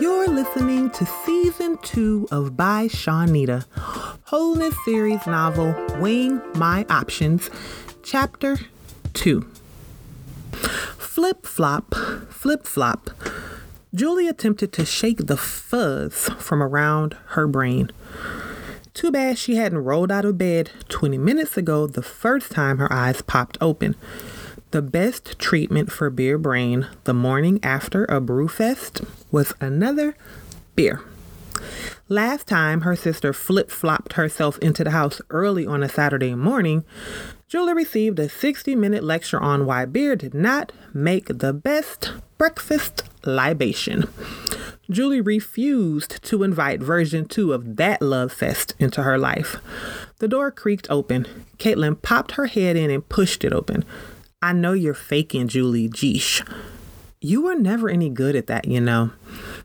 You're listening to season two of By Shawnita, Wholeness series novel Weighing My Options, chapter two. Flip flop, flip flop. Julie attempted to shake the fuzz from around her brain. Too bad she hadn't rolled out of bed 20 minutes ago the first time her eyes popped open. The best treatment for beer brain the morning after a brewfest was another beer. Last time her sister flip flopped herself into the house early on a Saturday morning, Julie received a 60 minute lecture on why beer did not make the best breakfast libation. Julie refused to invite version 2 of that love fest into her life. The door creaked open. Caitlin popped her head in and pushed it open. I know you're faking, Julie. Geesh. You were never any good at that, you know.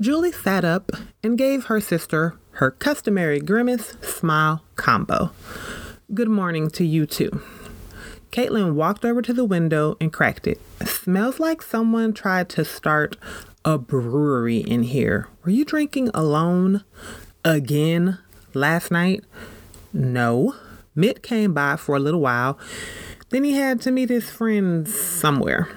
Julie sat up and gave her sister her customary grimace smile combo. Good morning to you too. Caitlin walked over to the window and cracked it. Smells like someone tried to start a brewery in here. Were you drinking alone again last night? No. Mitt came by for a little while then he had to meet his friends somewhere.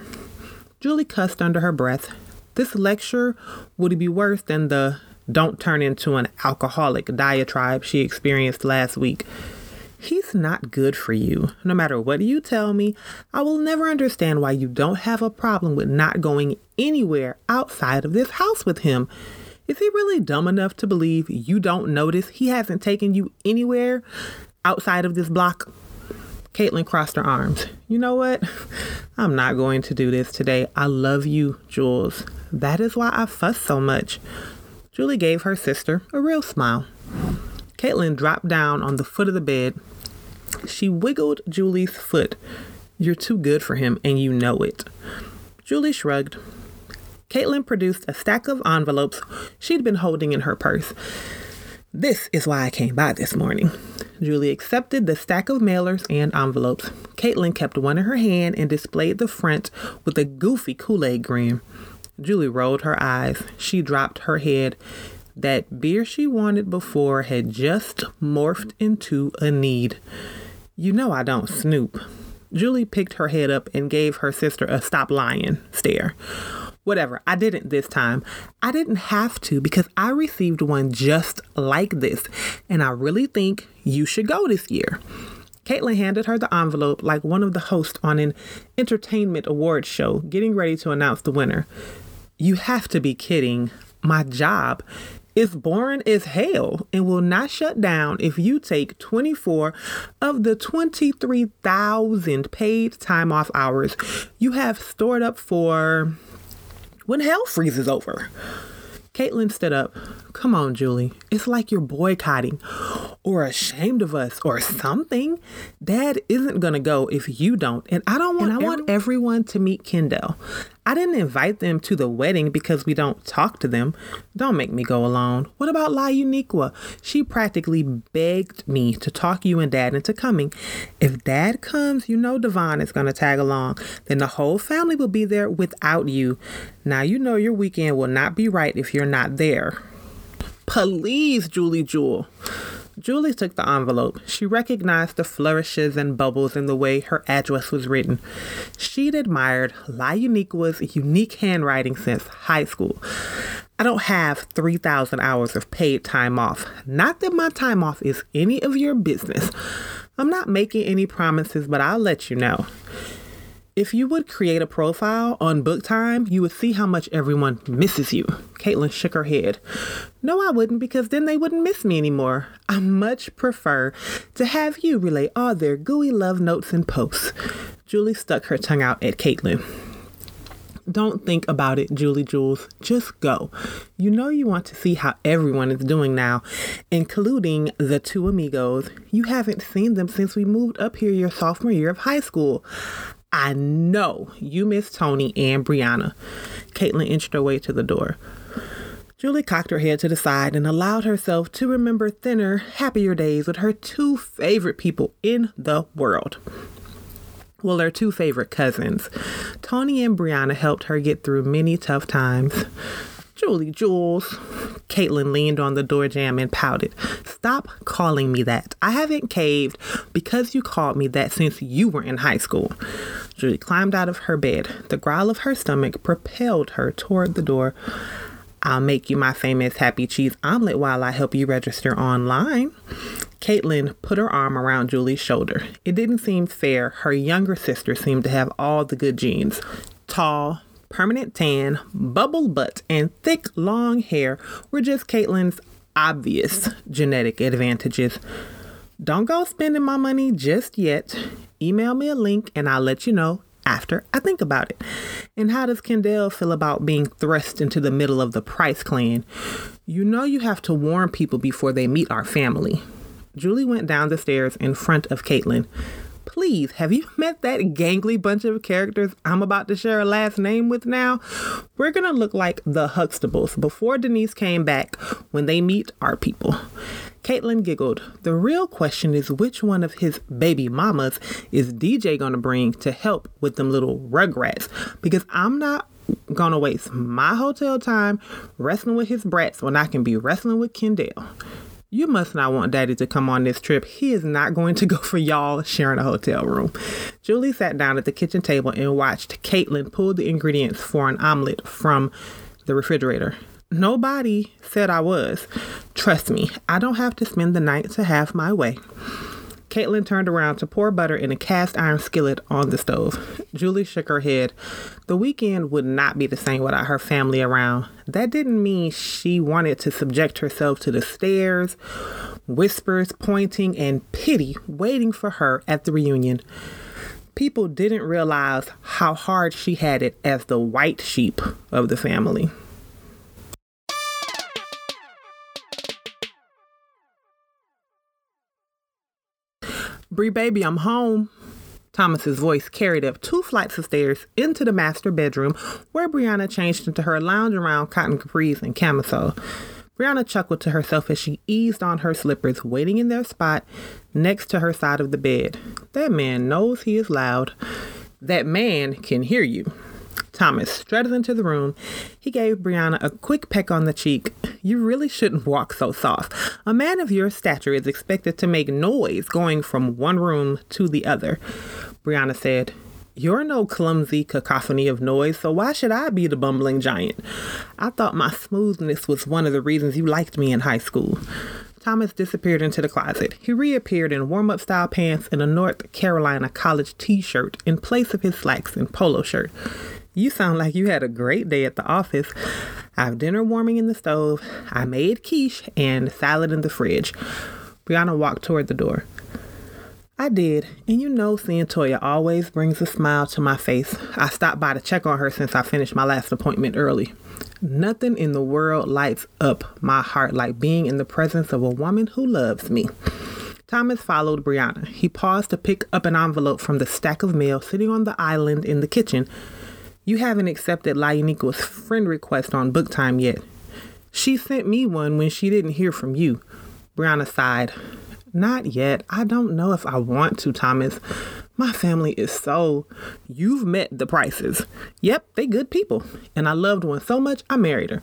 Julie cussed under her breath. This lecture would be worse than the don't turn into an alcoholic diatribe she experienced last week. He's not good for you. No matter what you tell me, I will never understand why you don't have a problem with not going anywhere outside of this house with him. Is he really dumb enough to believe you don't notice he hasn't taken you anywhere outside of this block? Caitlin crossed her arms. You know what? I'm not going to do this today. I love you, Jules. That is why I fuss so much. Julie gave her sister a real smile. Caitlin dropped down on the foot of the bed. She wiggled Julie's foot. You're too good for him, and you know it. Julie shrugged. Caitlin produced a stack of envelopes she'd been holding in her purse. This is why I came by this morning. Julie accepted the stack of mailers and envelopes. Caitlin kept one in her hand and displayed the front with a goofy Kool Aid grin. Julie rolled her eyes. She dropped her head. That beer she wanted before had just morphed into a need. You know I don't snoop. Julie picked her head up and gave her sister a stop lying stare. Whatever, I didn't this time. I didn't have to because I received one just like this, and I really think you should go this year. Caitlin handed her the envelope like one of the hosts on an entertainment awards show getting ready to announce the winner. You have to be kidding. My job is boring as hell and will not shut down if you take 24 of the 23,000 paid time off hours you have stored up for when hell freezes over. Caitlin stood up. Come on, Julie. It's like you're boycotting or ashamed of us or something. Dad isn't going to go if you don't. And I don't want, and I want everyone to meet Kendall. I didn't invite them to the wedding because we don't talk to them. Don't make me go alone. What about La Uniqua? She practically begged me to talk you and Dad into coming. If Dad comes, you know Devon is going to tag along. Then the whole family will be there without you. Now you know your weekend will not be right if you're not there. Please, Julie Jewel. Julie took the envelope. She recognized the flourishes and bubbles in the way her address was written. She'd admired La Uniqua's unique handwriting since high school. I don't have 3,000 hours of paid time off. Not that my time off is any of your business. I'm not making any promises, but I'll let you know. If you would create a profile on book time, you would see how much everyone misses you. Caitlin shook her head. No, I wouldn't, because then they wouldn't miss me anymore. I much prefer to have you relay all their gooey love notes and posts. Julie stuck her tongue out at Caitlin. Don't think about it, Julie Jules. Just go. You know you want to see how everyone is doing now, including the two amigos. You haven't seen them since we moved up here your sophomore year of high school. I know you miss Tony and Brianna. Caitlin inched her way to the door. Julie cocked her head to the side and allowed herself to remember thinner, happier days with her two favorite people in the world. Well, her two favorite cousins. Tony and Brianna helped her get through many tough times. Julie, Jules. Caitlin leaned on the door jamb and pouted. Stop calling me that. I haven't caved because you called me that since you were in high school. Julie climbed out of her bed. The growl of her stomach propelled her toward the door. I'll make you my famous happy cheese omelet while I help you register online. Caitlin put her arm around Julie's shoulder. It didn't seem fair. Her younger sister seemed to have all the good genes tall, permanent tan, bubble butt, and thick long hair were just Caitlin's obvious genetic advantages. Don't go spending my money just yet. Email me a link and I'll let you know after I think about it. And how does Kendall feel about being thrust into the middle of the Price clan? You know you have to warn people before they meet our family. Julie went down the stairs in front of Caitlin. Please, have you met that gangly bunch of characters I'm about to share a last name with now? We're gonna look like the Huxtables before Denise came back when they meet our people. Caitlin giggled. The real question is which one of his baby mamas is DJ gonna bring to help with them little rugrats? Because I'm not gonna waste my hotel time wrestling with his brats when I can be wrestling with Kendall. You must not want daddy to come on this trip. He is not going to go for y'all sharing a hotel room. Julie sat down at the kitchen table and watched Caitlin pull the ingredients for an omelet from the refrigerator. Nobody said I was. Trust me, I don't have to spend the night to have my way. Caitlin turned around to pour butter in a cast iron skillet on the stove. Julie shook her head. The weekend would not be the same without her family around. That didn't mean she wanted to subject herself to the stares, whispers, pointing, and pity waiting for her at the reunion. People didn't realize how hard she had it as the white sheep of the family. Baby, I'm home. Thomas's voice carried up two flights of stairs into the master bedroom, where Brianna changed into her lounge around cotton capris and camisole. Brianna chuckled to herself as she eased on her slippers, waiting in their spot next to her side of the bed. That man knows he is loud. That man can hear you. Thomas strutted into the room. He gave Brianna a quick peck on the cheek. You really shouldn't walk so soft. A man of your stature is expected to make noise going from one room to the other. Brianna said, You're no clumsy cacophony of noise, so why should I be the bumbling giant? I thought my smoothness was one of the reasons you liked me in high school. Thomas disappeared into the closet. He reappeared in warm up style pants and a North Carolina college t shirt in place of his slacks and polo shirt. You sound like you had a great day at the office. I have dinner warming in the stove. I made quiche and salad in the fridge. Brianna walked toward the door. I did, and you know seeing Toya always brings a smile to my face. I stopped by to check on her since I finished my last appointment early. Nothing in the world lights up my heart like being in the presence of a woman who loves me. Thomas followed Brianna. He paused to pick up an envelope from the stack of mail sitting on the island in the kitchen you haven't accepted Launiqua's friend request on book time yet. She sent me one when she didn't hear from you. Brianna sighed. Not yet. I don't know if I want to, Thomas. My family is so. You've met the prices. Yep, they good people. And I loved one so much, I married her.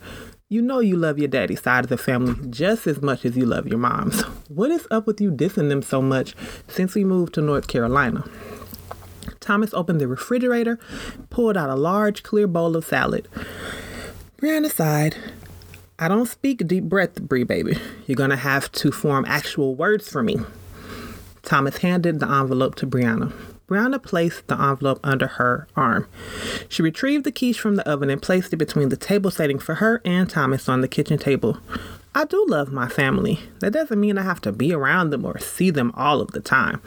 You know you love your daddy's side of the family just as much as you love your mom's. What is up with you dissing them so much since we moved to North Carolina? Thomas opened the refrigerator, pulled out a large clear bowl of salad. Brianna sighed. I don't speak deep breath, Bree baby. You're gonna have to form actual words for me. Thomas handed the envelope to Brianna. Brianna placed the envelope under her arm. She retrieved the quiche from the oven and placed it between the table setting for her and Thomas on the kitchen table. I do love my family. That doesn't mean I have to be around them or see them all of the time.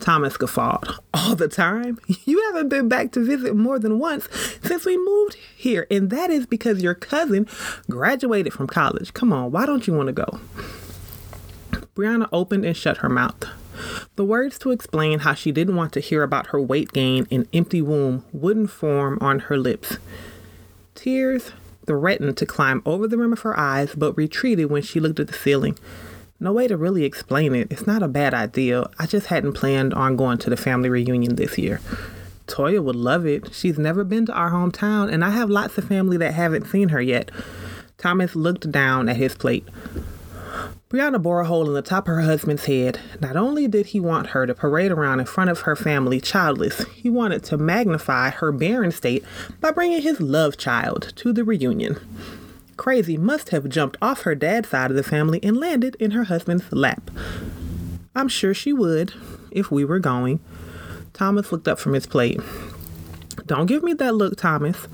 Thomas guffawed. All the time? You haven't been back to visit more than once since we moved here, and that is because your cousin graduated from college. Come on, why don't you want to go? Brianna opened and shut her mouth. The words to explain how she didn't want to hear about her weight gain and empty womb wouldn't form on her lips. Tears threatened to climb over the rim of her eyes, but retreated when she looked at the ceiling. No way to really explain it. It's not a bad idea. I just hadn't planned on going to the family reunion this year. Toya would love it. She's never been to our hometown, and I have lots of family that haven't seen her yet. Thomas looked down at his plate. Brianna bore a hole in the top of her husband's head. Not only did he want her to parade around in front of her family childless, he wanted to magnify her barren state by bringing his love child to the reunion. Crazy must have jumped off her dad's side of the family and landed in her husband's lap. I'm sure she would, if we were going. Thomas looked up from his plate. Don't give me that look, Thomas.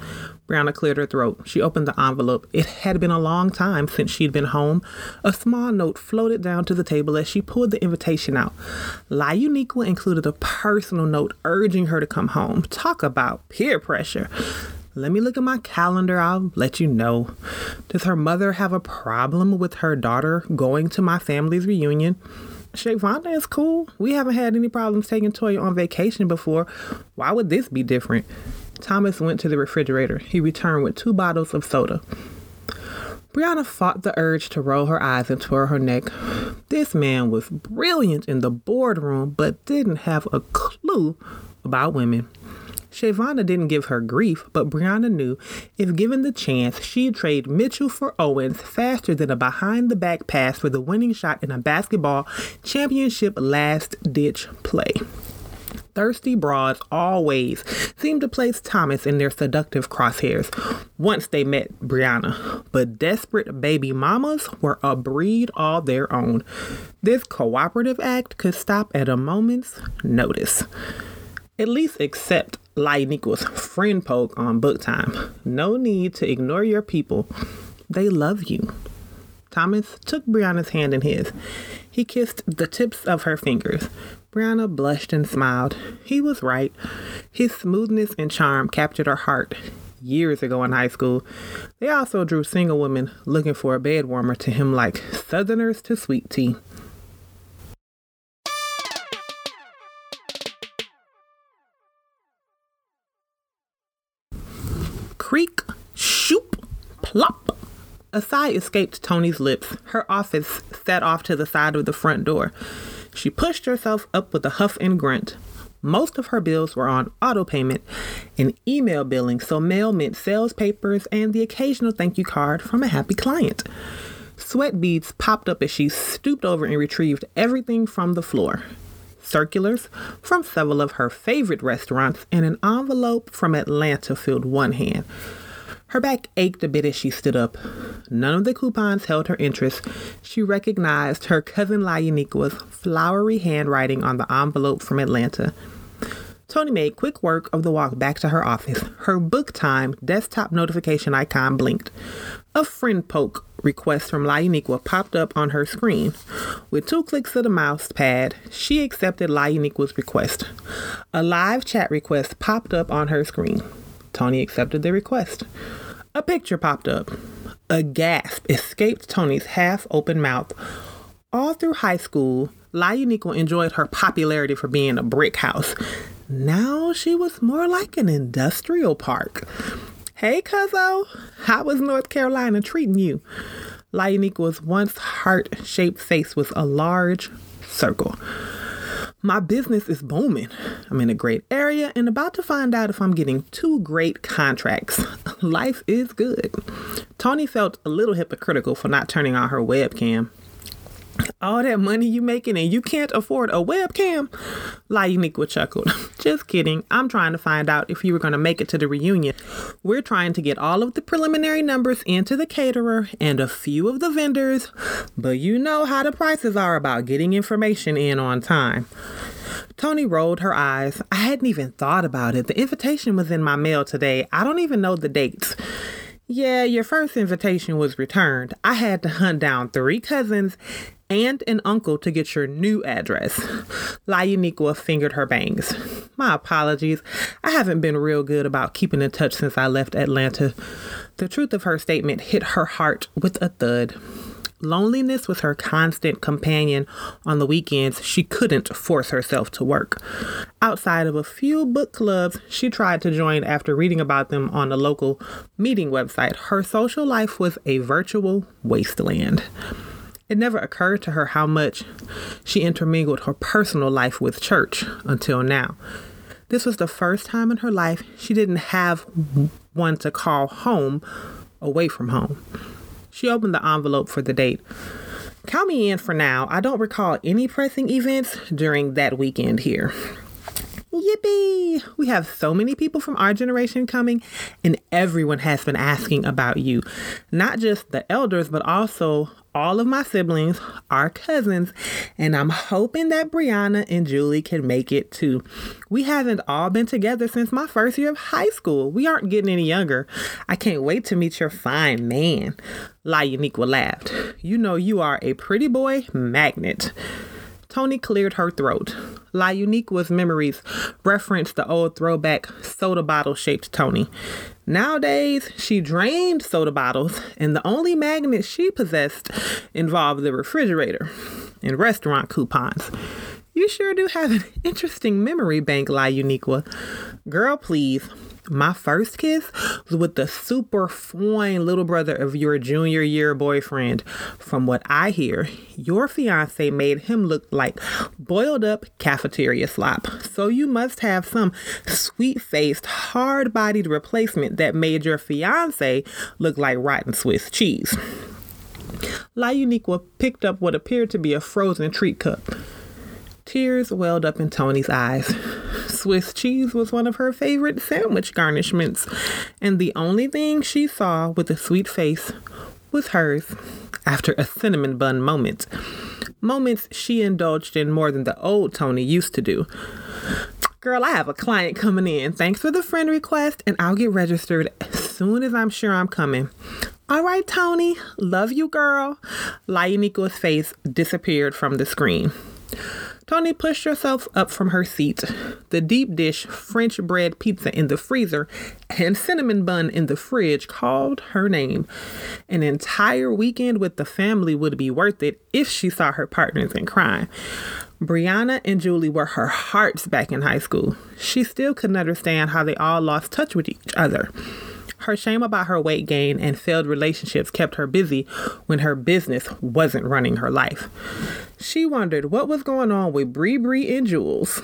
Brianna cleared her throat. She opened the envelope. It had been a long time since she'd been home. A small note floated down to the table as she pulled the invitation out. La Uniqua included a personal note urging her to come home. Talk about peer pressure. Let me look at my calendar. I'll let you know. Does her mother have a problem with her daughter going to my family's reunion? Shavonda is cool. We haven't had any problems taking Toya on vacation before. Why would this be different? Thomas went to the refrigerator. He returned with two bottles of soda. Brianna fought the urge to roll her eyes and twirl her neck. This man was brilliant in the boardroom, but didn't have a clue about women. Shavonda didn't give her grief, but Brianna knew if given the chance, she'd trade Mitchell for Owens faster than a behind the back pass for the winning shot in a basketball championship last ditch play. Thirsty broads always seemed to place Thomas in their seductive crosshairs once they met Brianna, but desperate baby mamas were a breed all their own. This cooperative act could stop at a moment's notice. At least accept Laianiqua's friend poke on book time. No need to ignore your people. They love you. Thomas took Brianna's hand in his. He kissed the tips of her fingers. Brianna blushed and smiled. He was right. His smoothness and charm captured her heart years ago in high school. They also drew single women looking for a bed warmer to him like Southerners to sweet tea. Creak, shoop, plop. A sigh escaped Tony's lips. Her office sat off to the side of the front door. She pushed herself up with a huff and grunt. Most of her bills were on auto payment and email billing, so mail meant sales papers and the occasional thank you card from a happy client. Sweat beads popped up as she stooped over and retrieved everything from the floor circulars from several of her favorite restaurants, and an envelope from Atlanta filled one hand. Her back ached a bit as she stood up. None of the coupons held her interest. She recognized her cousin Laianiqua's flowery handwriting on the envelope from Atlanta. Tony made quick work of the walk back to her office. Her book time desktop notification icon blinked. A friend poke request from Laianiqua popped up on her screen. With two clicks of the mouse pad, she accepted Laianiqua's request. A live chat request popped up on her screen. Tony accepted the request. A picture popped up. A gasp escaped Tony's half open mouth. All through high school, Laianiqua enjoyed her popularity for being a brick house. Now she was more like an industrial park. Hey, Cuzzo, how was North Carolina treating you? Laianiqua's once heart shaped face was a large circle. My business is booming. I'm in a great area and about to find out if I'm getting two great contracts. Life is good. Tony felt a little hypocritical for not turning on her webcam. All that money you making and you can't afford a webcam? Laianiqua chuckled. Just kidding. I'm trying to find out if you were going to make it to the reunion. We're trying to get all of the preliminary numbers into the caterer and a few of the vendors, but you know how the prices are about getting information in on time. Tony rolled her eyes. I hadn't even thought about it. The invitation was in my mail today. I don't even know the dates. Yeah, your first invitation was returned. I had to hunt down three cousins and an uncle to get your new address. Laianiqua fingered her bangs. My apologies. I haven't been real good about keeping in touch since I left Atlanta. The truth of her statement hit her heart with a thud. Loneliness was her constant companion on the weekends. She couldn't force herself to work. Outside of a few book clubs she tried to join after reading about them on the local meeting website, her social life was a virtual wasteland. It never occurred to her how much she intermingled her personal life with church until now. This was the first time in her life she didn't have one to call home away from home. She opened the envelope for the date. Count me in for now. I don't recall any pressing events during that weekend here. Yippee! We have so many people from our generation coming, and everyone has been asking about you. Not just the elders, but also all of my siblings, our cousins, and I'm hoping that Brianna and Julie can make it too. We haven't all been together since my first year of high school. We aren't getting any younger. I can't wait to meet your fine man. La Uniqua laughed. You know you are a pretty boy magnet. Tony cleared her throat. La Uniqua's memories referenced the old throwback soda bottle shaped Tony. Nowadays, she drained soda bottles, and the only magnet she possessed involved the refrigerator and restaurant coupons. You sure do have an interesting memory bank, La Uniqua. Girl, please. My first kiss was with the super fine little brother of your junior year boyfriend. From what I hear, your fiance made him look like boiled up cafeteria slop. So you must have some sweet faced, hard bodied replacement that made your fiance look like rotten Swiss cheese. La Uniqua picked up what appeared to be a frozen treat cup. Tears welled up in Tony's eyes. Swiss cheese was one of her favorite sandwich garnishments, and the only thing she saw with a sweet face was hers after a cinnamon bun moment. Moments she indulged in more than the old Tony used to do. Girl, I have a client coming in. Thanks for the friend request, and I'll get registered as soon as I'm sure I'm coming. All right, Tony. Love you, girl. Uniqua's face disappeared from the screen. Tony pushed herself up from her seat. The deep dish French bread pizza in the freezer and cinnamon bun in the fridge called her name. An entire weekend with the family would be worth it if she saw her partners in crime. Brianna and Julie were her hearts back in high school. She still couldn't understand how they all lost touch with each other. Her shame about her weight gain and failed relationships kept her busy when her business wasn't running her life. She wondered what was going on with Bree Bree and Jules.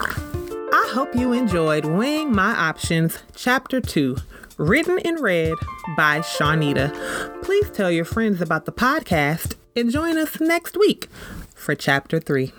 I hope you enjoyed Weighing My Options, Chapter 2, written and read by Shawnita. Please tell your friends about the podcast and join us next week for Chapter 3.